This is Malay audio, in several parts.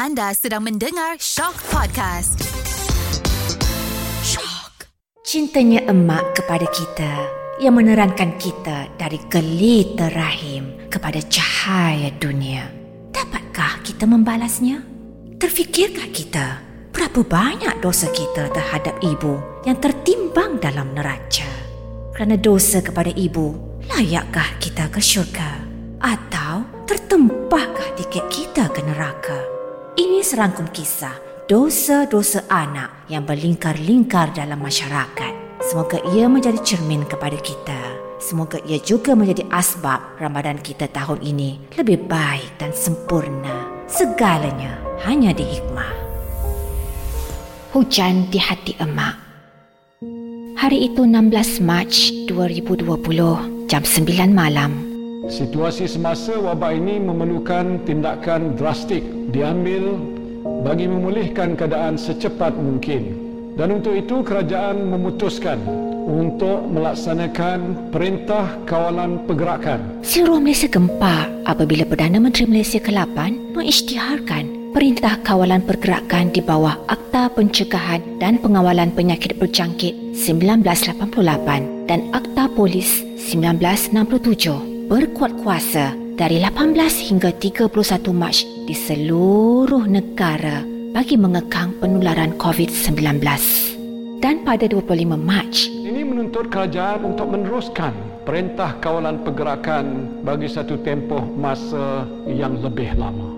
Anda sedang mendengar Shock Podcast. Shock. Cintanya emak kepada kita yang menerangkan kita dari gelita rahim kepada cahaya dunia. Dapatkah kita membalasnya? Terfikirkah kita berapa banyak dosa kita terhadap ibu yang tertimbang dalam neraca? Kerana dosa kepada ibu, layakkah kita ke syurga? Atau tertempahkah tiket kita ke neraka? Ini serangkum kisah dosa-dosa anak yang berlingkar-lingkar dalam masyarakat. Semoga ia menjadi cermin kepada kita. Semoga ia juga menjadi asbab Ramadan kita tahun ini lebih baik dan sempurna. Segalanya hanya di hikmah. Hujan di hati emak. Hari itu 16 Mac 2020 jam 9 malam Situasi semasa wabak ini memerlukan tindakan drastik diambil bagi memulihkan keadaan secepat mungkin. Dan untuk itu kerajaan memutuskan untuk melaksanakan perintah kawalan pergerakan. Seluruh Malaysia gempa apabila Perdana Menteri Malaysia ke-8 mengisytiharkan Perintah Kawalan Pergerakan di bawah Akta Pencegahan dan Pengawalan Penyakit Berjangkit 1988 dan Akta Polis 1967 berkuat kuasa dari 18 hingga 31 Mac di seluruh negara bagi mengekang penularan COVID-19. Dan pada 25 Mac, ini menuntut kerajaan untuk meneruskan perintah kawalan pergerakan bagi satu tempoh masa yang lebih lama.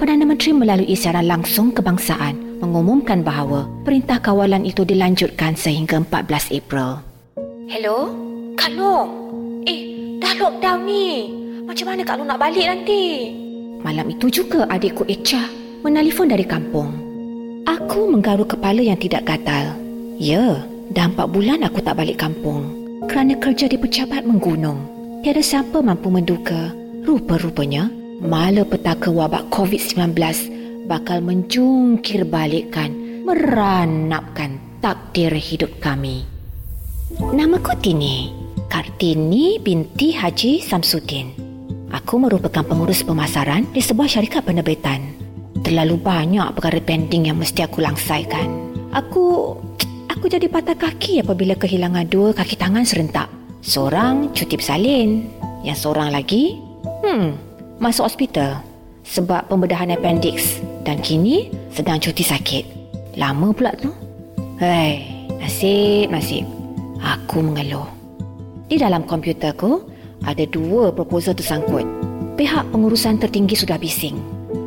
Perdana Menteri melalui siaran langsung kebangsaan mengumumkan bahawa perintah kawalan itu dilanjutkan sehingga 14 April. Hello? Kak Long? Lockdown ni. Macam mana Kak Long nak balik nanti? Malam itu juga adikku Echa menelpon dari kampung. Aku menggaruk kepala yang tidak gatal. Ya, dah empat bulan aku tak balik kampung. Kerana kerja di pejabat menggunung. Tiada siapa mampu menduga. Rupa-rupanya, malapetaka wabak COVID-19 bakal menjungkir balikkan, meranapkan takdir hidup kami. Namaku Tini. Kartini binti Haji Samsudin. Aku merupakan pengurus pemasaran di sebuah syarikat penerbitan. Terlalu banyak perkara pending yang mesti aku langsaikan. Aku aku jadi patah kaki apabila kehilangan dua kaki tangan serentak. Seorang cuti bersalin, yang seorang lagi hmm, masuk hospital sebab pembedahan appendix dan kini sedang cuti sakit. Lama pula tu. Hei, nasib, nasib. Aku mengeluh. Di dalam komputerku ada dua proposal tersangkut. Pihak pengurusan tertinggi sudah bising.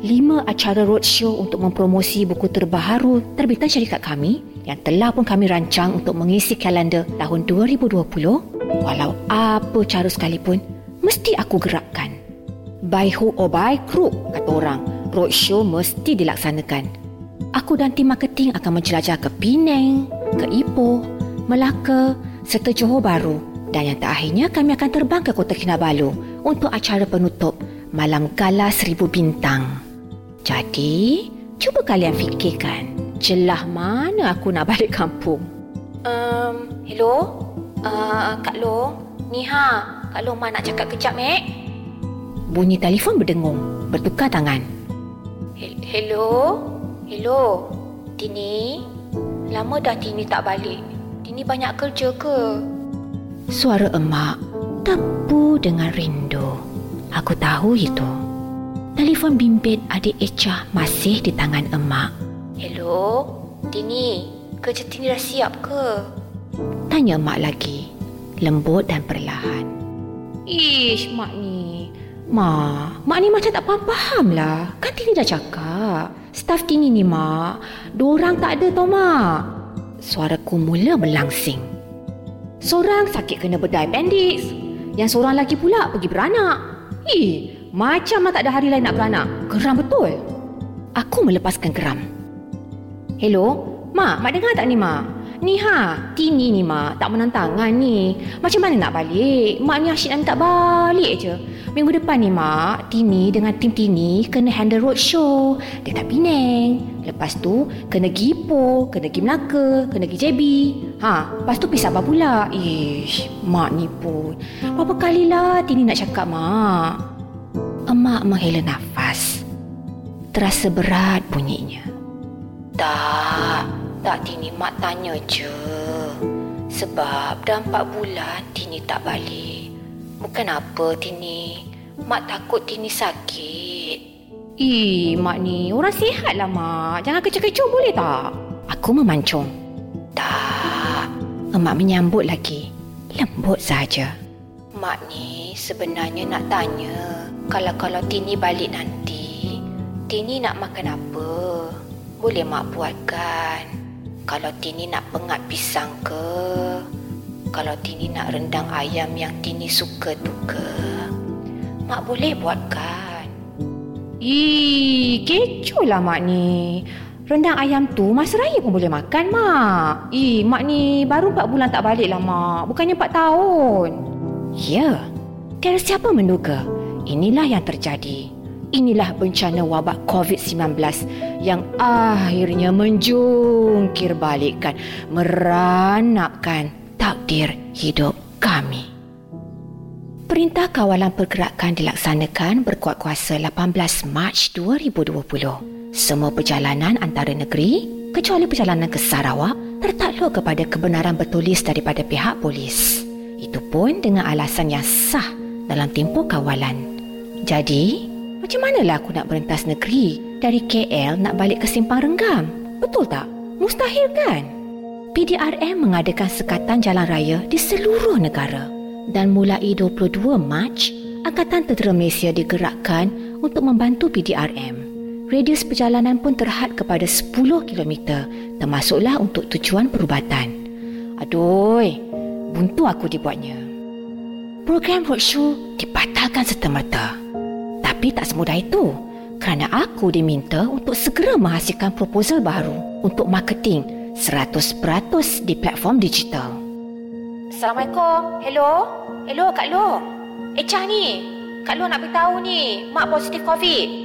Lima acara roadshow untuk mempromosi buku terbaru terbitan syarikat kami yang telah pun kami rancang untuk mengisi kalender tahun 2020 walau apa cara sekalipun mesti aku gerakkan. By who or by crook, kata orang. Roadshow mesti dilaksanakan. Aku dan tim marketing akan menjelajah ke Penang, ke Ipoh, Melaka serta Johor Bahru dan yang terakhirnya kami akan terbang ke Kota Kinabalu untuk acara penutup Malam Gala Seribu Bintang. Jadi, cuba kalian fikirkan celah mana aku nak balik kampung. Um, hello? Uh, Kak Long? Ni ha, Kak Long mana nak cakap kejap, Mek? Bunyi telefon berdengung, bertukar tangan. Hello? Hello? Tini? Lama dah Tini tak balik. Tini banyak kerja ke? Suara emak tepu dengan rindu. Aku tahu itu. Telefon bimbit adik Echa masih di tangan emak. Hello, Tini. Kerja Tini dah siap ke? Tanya emak lagi. Lembut dan perlahan. Ish, mak ni. Mak, mak ni macam tak faham-faham lah. Kan Tini dah cakap. Staf Tini ni, mak. Dua orang tak ada tau, mak. Suaraku mula melangsing. Seorang sakit kena bedah appendix. Yang seorang lagi pula pergi beranak. Eh, macam tak ada hari lain nak beranak. Geram betul. Aku melepaskan geram. Hello, Mak, Mak dengar tak ni, Mak? Ni ha, Tini ni mak, tak menantangan ni. Macam mana nak balik? Mak ni asyik nak minta balik je. Minggu depan ni mak, Tini dengan tim Tini kena handle road show dekat Penang. Lepas tu, kena pergi Ipoh, kena pergi Melaka, kena pergi JB. Ha, lepas tu pergi Sabah pula. Ish, mak ni pun. Berapa kalilah Tini nak cakap mak? Emak menghela nafas. terasa berat bunyinya. Tak, tak Tini mak tanya je. Sebab dah empat bulan Tini tak balik. Bukan apa Tini. Mak takut Tini sakit. Ih, mak ni orang sihat lah mak. Jangan kecoh-kecoh boleh tak? Aku memancung. Tak. Emak menyambut lagi. Lembut saja. Mak ni sebenarnya nak tanya. Kalau-kalau Tini balik nanti. Tini nak makan apa? Boleh mak buatkan. Kalau Tini nak pengat pisang ke? Kalau Tini nak rendang ayam yang Tini suka tu ke? Mak boleh buatkan. Ih, kecoh lah mak ni. Rendang ayam tu masa raya pun boleh makan mak. Ih, mak ni baru 4 bulan tak balik lah mak. Bukannya 4 tahun. Ya, tiada siapa menduga inilah yang terjadi. Inilah bencana wabak COVID-19 yang akhirnya menjungkir balikkan, meranapkan takdir hidup kami. Perintah Kawalan Pergerakan dilaksanakan berkuat kuasa 18 Mac 2020. Semua perjalanan antara negeri, kecuali perjalanan ke Sarawak, tertakluk kepada kebenaran bertulis daripada pihak polis. Itu pun dengan alasan yang sah dalam tempoh kawalan. Jadi, macam manalah aku nak berentas negeri dari KL nak balik ke Simpang Renggam? Betul tak? Mustahil kan? PDRM mengadakan sekatan jalan raya di seluruh negara. Dan mulai 22 Mac, Angkatan Tentera Malaysia digerakkan untuk membantu PDRM. Radius perjalanan pun terhad kepada 10 km termasuklah untuk tujuan perubatan. Aduh, buntu aku dibuatnya. Program roadshow dibatalkan serta-merta. Tapi tak semudah itu kerana aku diminta untuk segera menghasilkan proposal baru untuk marketing 100% di platform digital. Assalamualaikum. Hello? Hello Kak Long. Echah ni. Kak Long nak beritahu ni. Mak positif COVID.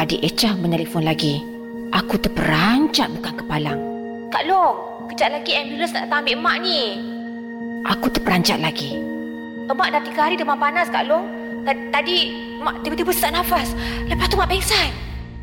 Adik Echah menelefon lagi. Aku terperanjat bukan kepalang. Kak Long, kejap lagi ambulans nak datang ambil mak ni. Aku terperanjat lagi. Emak dah tiga hari demam panas Kak Long. Tadi mak tiba-tiba sesak nafas. Lepas tu mak pingsan.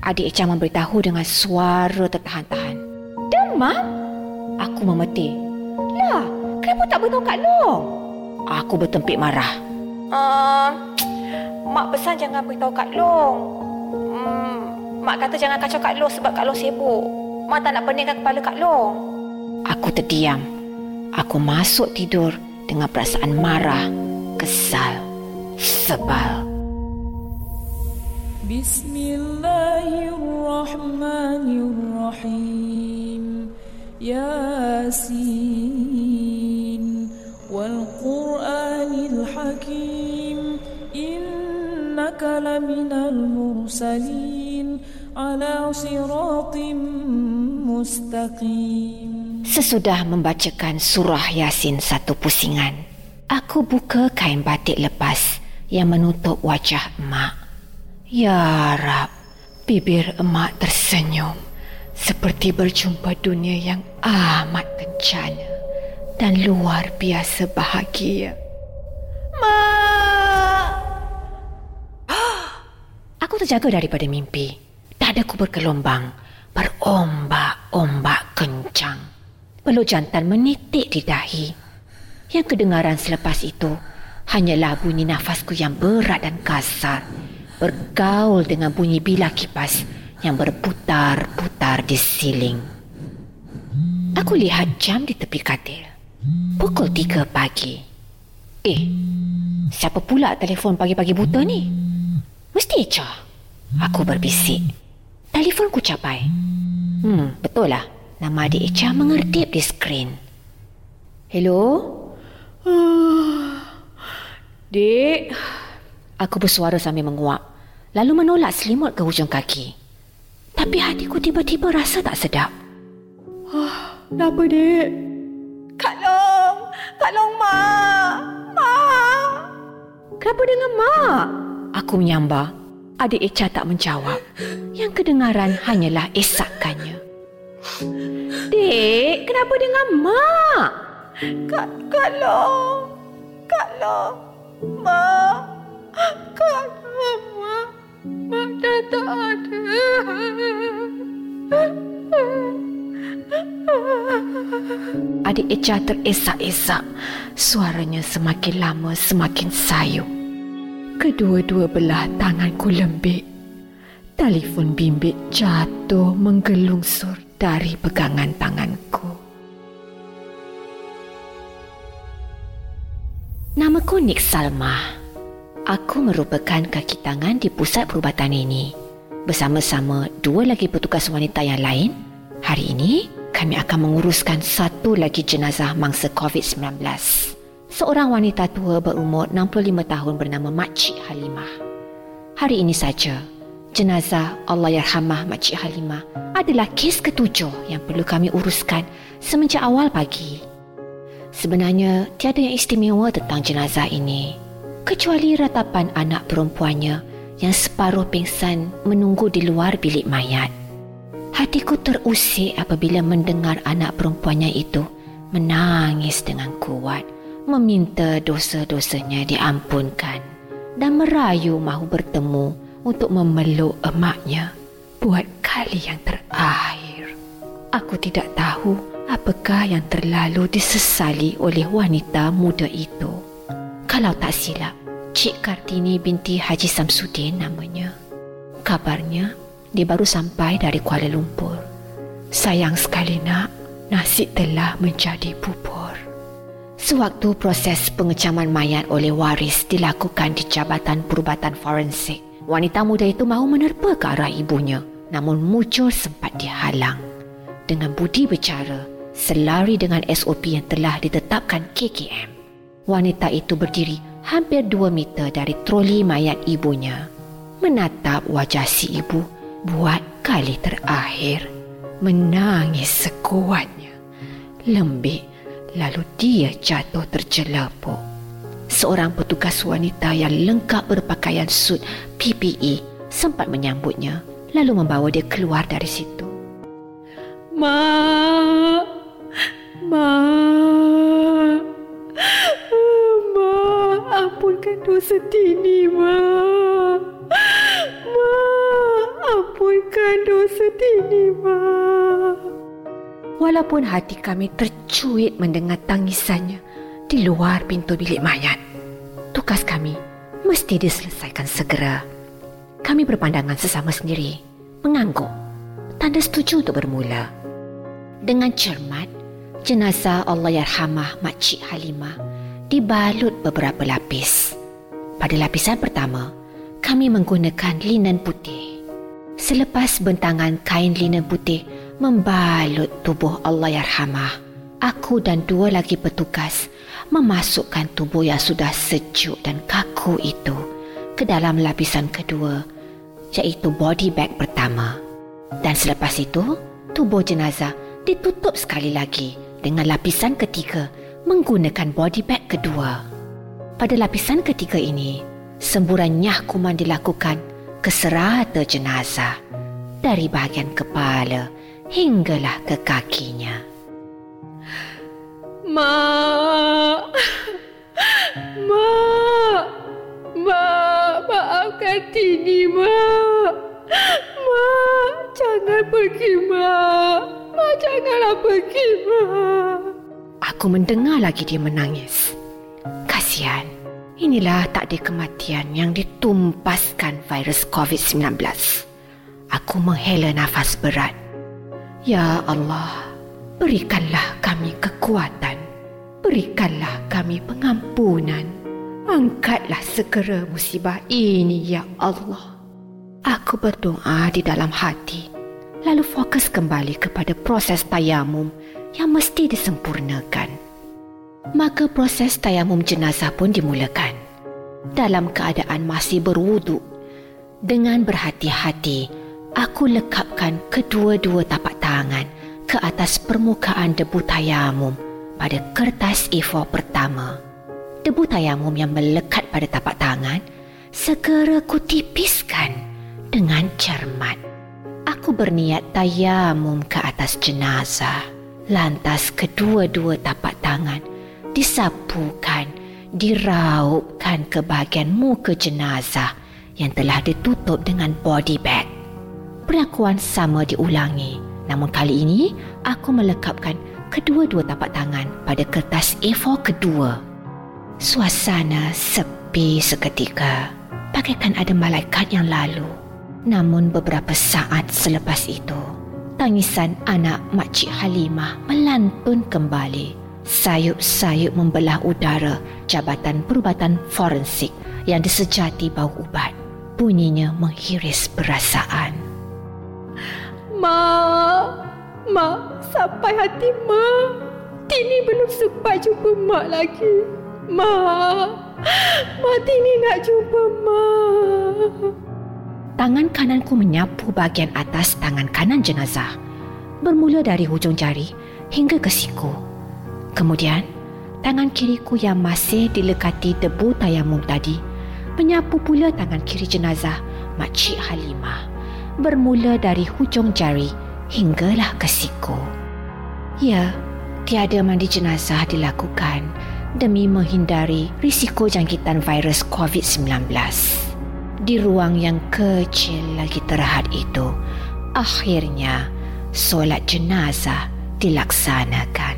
Adik Echah memberitahu dengan suara tertahan-tahan. Demam? Aku memeti. Lah, kenapa tak beritahu Kak Long? Aku bertempik marah. Uh, mak pesan jangan beritahu Kak Long. Hmm, mak kata jangan kacau Kak Long sebab Kak Long sibuk. Mak tak nak peningkan kepala Kak Long. Aku terdiam. Aku masuk tidur dengan perasaan marah, kesal, sebal. Bismillahirrahmanirrahim. Yasin wal Qur'anil Hakim. Innaka laminal mursalin ala siratim mustaqim. Sesudah membacakan surah Yasin satu pusingan, aku buka kain batik lepas yang menutup wajah emak. Ya Rab, bibir emak tersenyum seperti berjumpa dunia yang amat kencana dan luar biasa bahagia. Mak! Terjaga daripada mimpi. Dadaku bergelombang, berombak-ombak kencang. Peluk jantan menitik di dahi. Yang kedengaran selepas itu hanyalah bunyi nafasku yang berat dan kasar bergaul dengan bunyi bilah kipas yang berputar-putar di siling. Aku lihat jam di tepi katil. Pukul tiga pagi. Eh, siapa pula telefon pagi-pagi buta ni? Mesti Echa. Aku berbisik. Telefonku capai. Hmm, betul lah. Nama adik Echa mengerdip di skrin. Hello? Dek, Aku bersuara sambil menguap. Lalu menolak selimut ke hujung kaki. Tapi hatiku tiba-tiba rasa tak sedap. Oh, kenapa, dek? Kak Long! Kak Long, Mak! Mak! Kenapa dengan Mak? Aku menyambar. Adik Echa tak menjawab. Yang kedengaran hanyalah esakannya. Dek, kenapa dengan Mak? Kak, Kak Long! Kak Long! Mak! Kak Long, Mak! Mak dah tak ada. Adik Echa teresak-esak. Suaranya semakin lama semakin sayu. Kedua-dua belah tanganku lembik. Telefon bimbit jatuh menggelungsur dari pegangan tanganku. Namaku Nik Salma. Aku merupakan kaki tangan di pusat perubatan ini. Bersama-sama dua lagi petugas wanita yang lain, hari ini kami akan menguruskan satu lagi jenazah mangsa COVID-19. Seorang wanita tua berumur 65 tahun bernama Makcik Halimah. Hari ini saja, jenazah Allah Yarhamah Makcik Halimah adalah kes ketujuh yang perlu kami uruskan semenjak awal pagi. Sebenarnya, tiada yang istimewa tentang jenazah ini. Kecuali ratapan anak perempuannya yang separuh pingsan menunggu di luar bilik mayat. Hatiku terusik apabila mendengar anak perempuannya itu menangis dengan kuat, meminta dosa-dosanya diampunkan dan merayu mahu bertemu untuk memeluk emaknya buat kali yang terakhir. Aku tidak tahu apakah yang terlalu disesali oleh wanita muda itu. Kalau tak silap, Cik Kartini binti Haji Samsudin namanya. Kabarnya, dia baru sampai dari Kuala Lumpur. Sayang sekali nak, nasi telah menjadi bubur. Sewaktu proses pengecaman mayat oleh waris dilakukan di Jabatan Perubatan Forensik, wanita muda itu mahu menerpa ke arah ibunya namun muncul sempat dihalang. Dengan budi bicara, selari dengan SOP yang telah ditetapkan KKM, wanita itu berdiri hampir dua meter dari troli mayat ibunya. Menatap wajah si ibu buat kali terakhir. Menangis sekuatnya. Lembik lalu dia jatuh terjelepuk. Seorang petugas wanita yang lengkap berpakaian suit PPE sempat menyambutnya lalu membawa dia keluar dari situ. Mak, Walaupun hati kami tercuit mendengar tangisannya di luar pintu bilik mayat, tugas kami mesti diselesaikan segera. Kami berpandangan sesama sendiri, mengangguk, tanda setuju untuk bermula. Dengan cermat, jenazah Allah Yarhamah Makcik Halimah dibalut beberapa lapis. Pada lapisan pertama, kami menggunakan linen putih. Selepas bentangan kain linen putih membalut tubuh Allah Yarhamah, aku dan dua lagi petugas memasukkan tubuh yang sudah sejuk dan kaku itu ke dalam lapisan kedua iaitu body bag pertama. Dan selepas itu, tubuh jenazah ditutup sekali lagi dengan lapisan ketiga menggunakan body bag kedua. Pada lapisan ketiga ini, semburan nyah kuman dilakukan ke serata jenazah dari bahagian kepala hinggalah ke kakinya. Mak! Mak! Mak, maafkan Tini, Mak! Mak, jangan pergi, Mak! Mak, janganlah pergi, Mak! Aku mendengar lagi dia menangis. Kasihan. Inilah takdir kematian yang ditumpaskan virus COVID-19. Aku menghela nafas berat. Ya Allah, berikanlah kami kekuatan. Berikanlah kami pengampunan. Angkatlah segera musibah ini, Ya Allah. Aku berdoa di dalam hati, lalu fokus kembali kepada proses tayamum yang mesti disempurnakan. Maka proses tayamum jenazah pun dimulakan. Dalam keadaan masih berwuduk, dengan berhati-hati, aku lekapkan kedua-dua tapak tangan ke atas permukaan debu tayamum pada kertas A4 pertama. Debu tayamum yang melekat pada tapak tangan segera kutipiskan dengan cermat. Aku berniat tayamum ke atas jenazah. Lantas kedua-dua tapak tangan disapukan, diraupkan ke bahagian muka jenazah yang telah ditutup dengan body bag. Perlakuan sama diulangi, namun kali ini aku melekapkan kedua-dua tapak tangan pada kertas A4 kedua. Suasana sepi seketika, bagaikan ada malaikat yang lalu. Namun beberapa saat selepas itu, tangisan anak Makcik Halimah melantun kembali. Sayup-sayup membelah udara Jabatan Perubatan Forensik yang disejati bau ubat. Bunyinya menghiris perasaan. Ma, Ma, sampai hati Ma. Tini belum sempat jumpa Mak lagi. Ma, Ma Tini nak jumpa Ma. Tangan kananku menyapu bahagian atas tangan kanan jenazah. Bermula dari hujung jari hingga ke siku. Kemudian, tangan kiriku yang masih dilekati debu tayamum tadi menyapu pula tangan kiri jenazah Makcik Halimah. Bermula dari hujung jari hinggalah ke siku. Ya, tiada mandi jenazah dilakukan demi menghindari risiko jangkitan virus COVID-19 di ruang yang kecil lagi terhad itu, akhirnya solat jenazah dilaksanakan.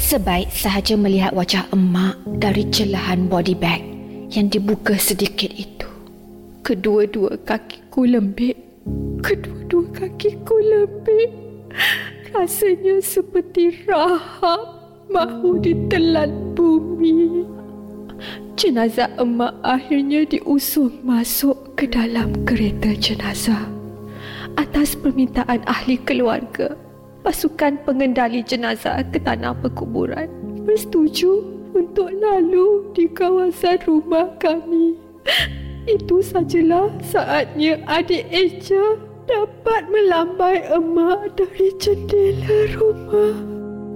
Sebaik sahaja melihat wajah emak dari celahan body bag yang dibuka sedikit itu, kedua-dua kakiku lembik. Kedua-dua kakiku lembik. Rasanya seperti rahap mahu ditelan bumi jenazah emak akhirnya diusung masuk ke dalam kereta jenazah. Atas permintaan ahli keluarga, pasukan pengendali jenazah ke tanah perkuburan bersetuju untuk lalu di kawasan rumah kami. Itu sajalah saatnya adik Eja dapat melambai emak dari jendela rumah.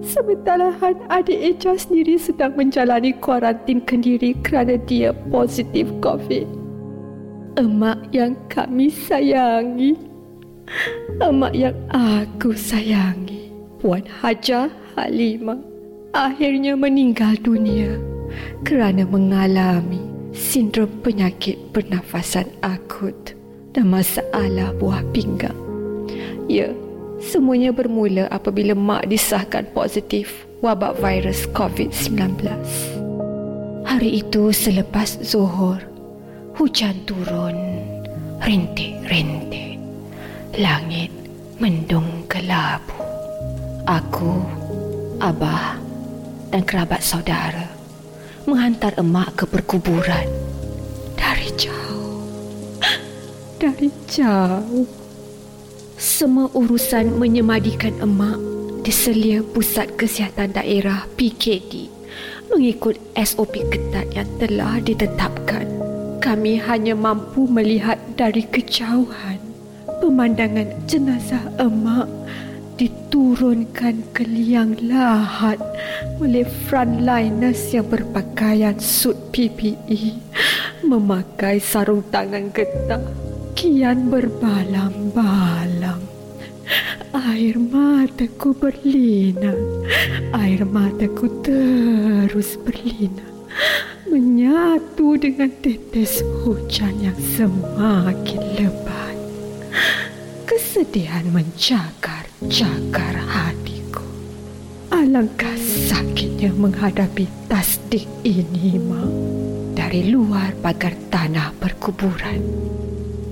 Sementara Han adik Eja sendiri sedang menjalani kuarantin kendiri kerana dia positif COVID. Emak yang kami sayangi. Emak yang aku sayangi. Puan Hajar Halimah akhirnya meninggal dunia kerana mengalami sindrom penyakit pernafasan akut dan masalah buah pinggang. Ya, Semuanya bermula apabila mak disahkan positif wabak virus COVID-19. Hari itu selepas zuhur, hujan turun rintik-rintik. Langit mendung kelabu. Aku, abah dan kerabat saudara menghantar emak ke perkuburan dari jauh. Dari jauh. Semua urusan menyemadikan emak diselia Pusat Kesihatan Daerah PKD mengikut SOP ketat yang telah ditetapkan. Kami hanya mampu melihat dari kejauhan pemandangan jenazah emak diturunkan ke liang lahat oleh frontliners yang berpakaian suit PPE memakai sarung tangan getah kian berbalam-balam. Air mataku berlinang. Air mataku terus berlinang. Menyatu dengan tetes hujan yang semakin lebat. Kesedihan mencakar-cakar hatiku. Alangkah sakitnya menghadapi tasdik ini, Mak. Dari luar pagar tanah perkuburan.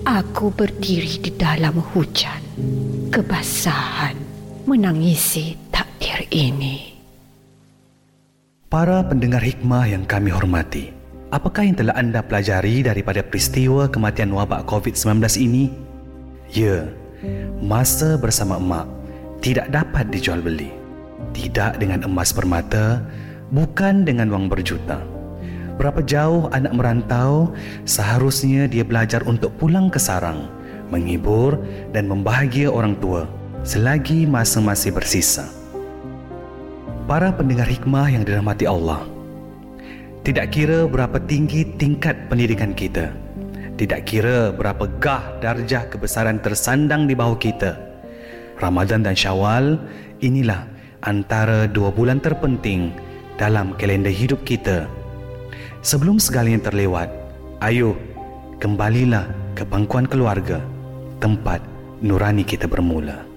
Aku berdiri di dalam hujan. Kebasahan menangisi takdir ini. Para pendengar hikmah yang kami hormati, apakah yang telah anda pelajari daripada peristiwa kematian wabak COVID-19 ini? Ya, masa bersama emak tidak dapat dijual beli. Tidak dengan emas permata, bukan dengan wang berjuta. Berapa jauh anak merantau, seharusnya dia belajar untuk pulang ke sarang, menghibur dan membahagia orang tua selagi masa masih bersisa. Para pendengar hikmah yang dirahmati Allah, tidak kira berapa tinggi tingkat pendidikan kita, tidak kira berapa gah darjah kebesaran tersandang di bahu kita, Ramadan dan Syawal inilah antara dua bulan terpenting dalam kalender hidup kita Sebelum segalanya terlewat, ayo kembalilah ke pangkuan keluarga, tempat nurani kita bermula.